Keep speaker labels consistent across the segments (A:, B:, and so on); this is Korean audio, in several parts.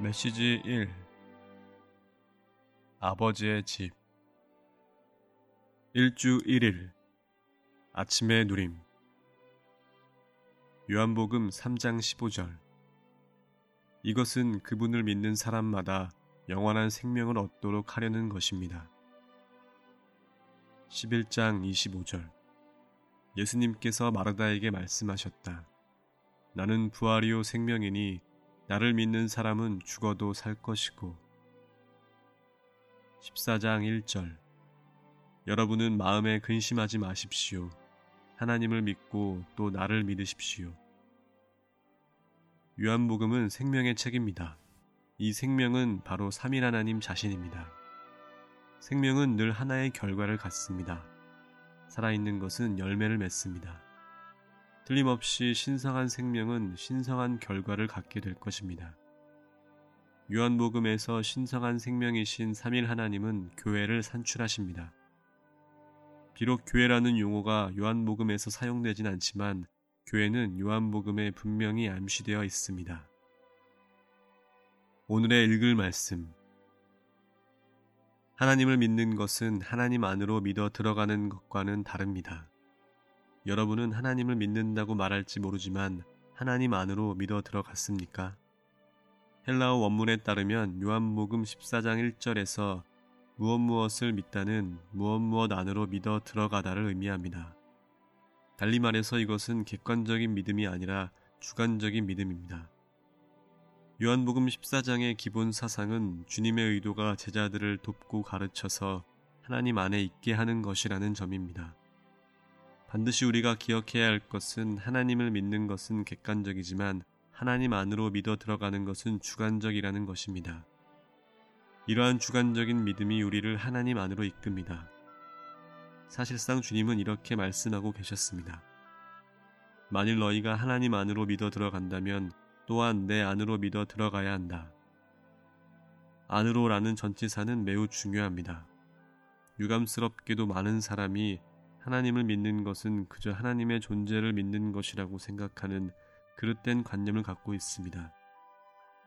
A: 메시지 1 아버지의 집. 일주 1일. 아침의 누림. 요한복음 3장 15절. 이것은 그분을 믿는 사람마다 영원한 생명을 얻도록 하려는 것입니다. 11장 25절. 예수님께서 마르다에게 말씀하셨다. 나는 부활이요 생명이니 나를 믿는 사람은 죽어도 살 것이고 14장 1절 여러분은 마음에 근심하지 마십시오. 하나님을 믿고 또 나를 믿으십시오. 요한복음은 생명의 책입니다. 이 생명은 바로 삼일 하나님 자신입니다. 생명은 늘 하나의 결과를 갖습니다. 살아있는 것은 열매를 맺습니다. 틀림없이 신성한 생명은 신성한 결과를 갖게 될 것입니다. 요한복음에서 신성한 생명이신 삼일 하나님은 교회를 산출하십니다. 비록 교회라는 용어가 요한복음에서 사용되진 않지만 교회는 요한복음에 분명히 암시되어 있습니다. 오늘의 읽을 말씀. 하나님을 믿는 것은 하나님 안으로 믿어 들어가는 것과는 다릅니다. 여러분은 하나님을 믿는다고 말할지 모르지만 하나님 안으로 믿어 들어갔습니까? 헬라어 원문에 따르면 요한복음 14장 1절에서 무엇 무엇을 믿다는 무엇 무엇 안으로 믿어 들어가다를 의미합니다. 달리 말해서 이것은 객관적인 믿음이 아니라 주관적인 믿음입니다. 요한복음 14장의 기본 사상은 주님의 의도가 제자들을 돕고 가르쳐서 하나님 안에 있게 하는 것이라는 점입니다. 반드시 우리가 기억해야 할 것은 하나님을 믿는 것은 객관적이지만 하나님 안으로 믿어 들어가는 것은 주관적이라는 것입니다. 이러한 주관적인 믿음이 우리를 하나님 안으로 이끕니다. 사실상 주님은 이렇게 말씀하고 계셨습니다. 만일 너희가 하나님 안으로 믿어 들어간다면 또한 내 안으로 믿어 들어가야 한다. 안으로라는 전치사는 매우 중요합니다. 유감스럽게도 많은 사람이 하나님을 믿는 것은 그저 하나님의 존재를 믿는 것이라고 생각하는 그릇된 관념을 갖고 있습니다.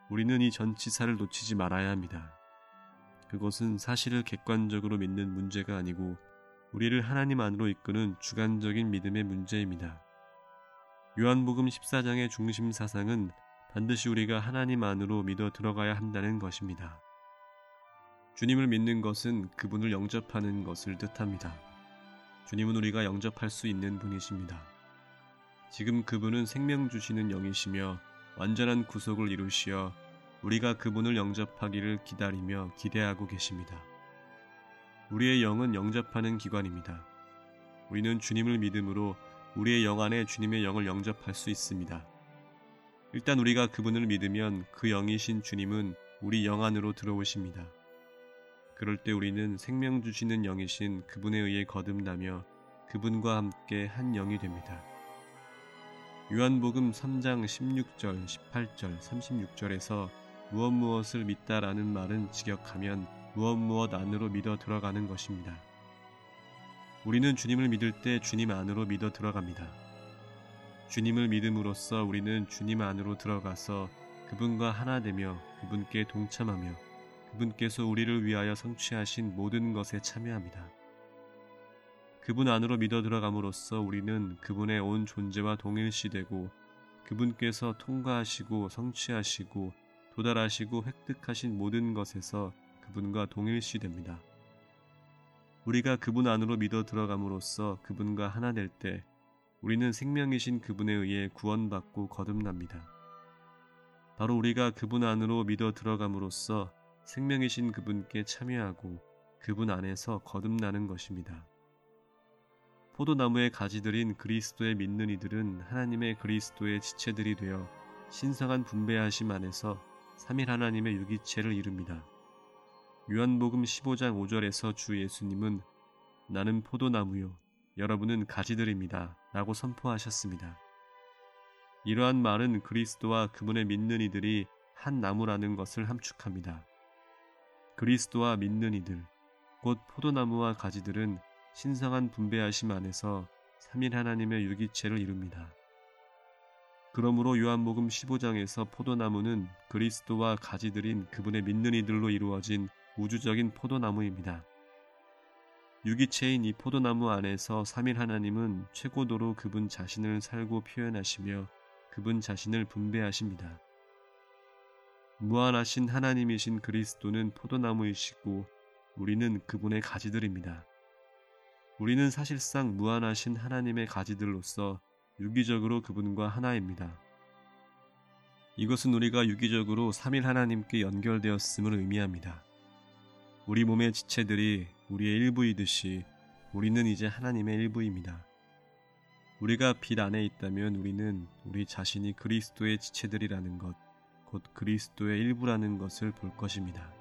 A: 우리는 이 전치사를 놓치지 말아야 합니다. 그것은 사실을 객관적으로 믿는 문제가 아니고 우리를 하나님 안으로 이끄는 주관적인 믿음의 문제입니다. 요한복음 14장의 중심 사상은 반드시 우리가 하나님 안으로 믿어 들어가야 한다는 것입니다. 주님을 믿는 것은 그분을 영접하는 것을 뜻합니다. 주님은 우리가 영접할 수 있는 분이십니다. 지금 그분은 생명 주시는 영이시며 완전한 구속을 이루시어 우리가 그분을 영접하기를 기다리며 기대하고 계십니다. 우리의 영은 영접하는 기관입니다. 우리는 주님을 믿음으로 우리의 영 안에 주님의 영을 영접할 수 있습니다. 일단 우리가 그분을 믿으면 그 영이신 주님은 우리 영 안으로 들어오십니다. 그럴 때 우리는 생명 주시는 영이신 그분에 의해 거듭나며 그분과 함께 한 영이 됩니다. 요한복음 3장 16절, 18절, 36절에서 무엇 무엇을 믿다라는 말은 직역하면 무엇 무엇 안으로 믿어 들어가는 것입니다. 우리는 주님을 믿을 때 주님 안으로 믿어 들어갑니다. 주님을 믿음으로써 우리는 주님 안으로 들어가서 그분과 하나 되며 그분께 동참하며 그분께서 우리를 위하여 성취하신 모든 것에 참여합니다. 그분 안으로 믿어 들어감으로써 우리는 그분의 온 존재와 동일시되고 그분께서 통과하시고 성취하시고 도달하시고 획득하신 모든 것에서 그분과 동일시됩니다. 우리가 그분 안으로 믿어 들어감으로써 그분과 하나 될 때 우리는 생명이신 그분에 의해 구원받고 거듭납니다. 바로 우리가 그분 안으로 믿어 들어감으로써 생명이신 그분께 참여하고 그분 안에서 거듭나는 것입니다. 포도나무의 가지들인 그리스도의 믿는 이들은 하나님의 그리스도의 지체들이 되어 신성한 분배하심 안에서 3일 하나님의 유기체를 이룹니다. 요한복음 15장 5절에서 주 예수님은 나는 포도나무요 여러분은 가지들입니다. 라고 선포하셨습니다. 이러한 말은 그리스도와 그분의 믿는 이들이 한 나무라는 것을 함축합니다. 그리스도와 믿는 이들, 곧 포도나무와 가지들은 신성한 분배하심 안에서 3일 하나님의 유기체를 이룹니다. 그러므로 요한복음 15장에서 포도나무는 그리스도와 가지들인 그분의 믿는 이들로 이루어진 우주적인 포도나무입니다. 유기체인 이 포도나무 안에서 삼일 하나님은 최고도로 그분 자신을 살고 표현하시며 그분 자신을 분배하십니다. 무한하신 하나님이신 그리스도는 포도나무이시고 우리는 그분의 가지들입니다. 우리는 사실상 무한하신 하나님의 가지들로서 유기적으로 그분과 하나입니다. 이것은 우리가 유기적으로 삼일 하나님께 연결되었음을 의미합니다. 우리 몸의 지체들이 우리의 일부이듯이 우리는 이제 하나님의 일부입니다. 우리가 빛 안에 있다면 우리는 우리 자신이 그리스도의 지체들이라는 것, 곧 그리스도의 일부라는 것을 볼 것입니다.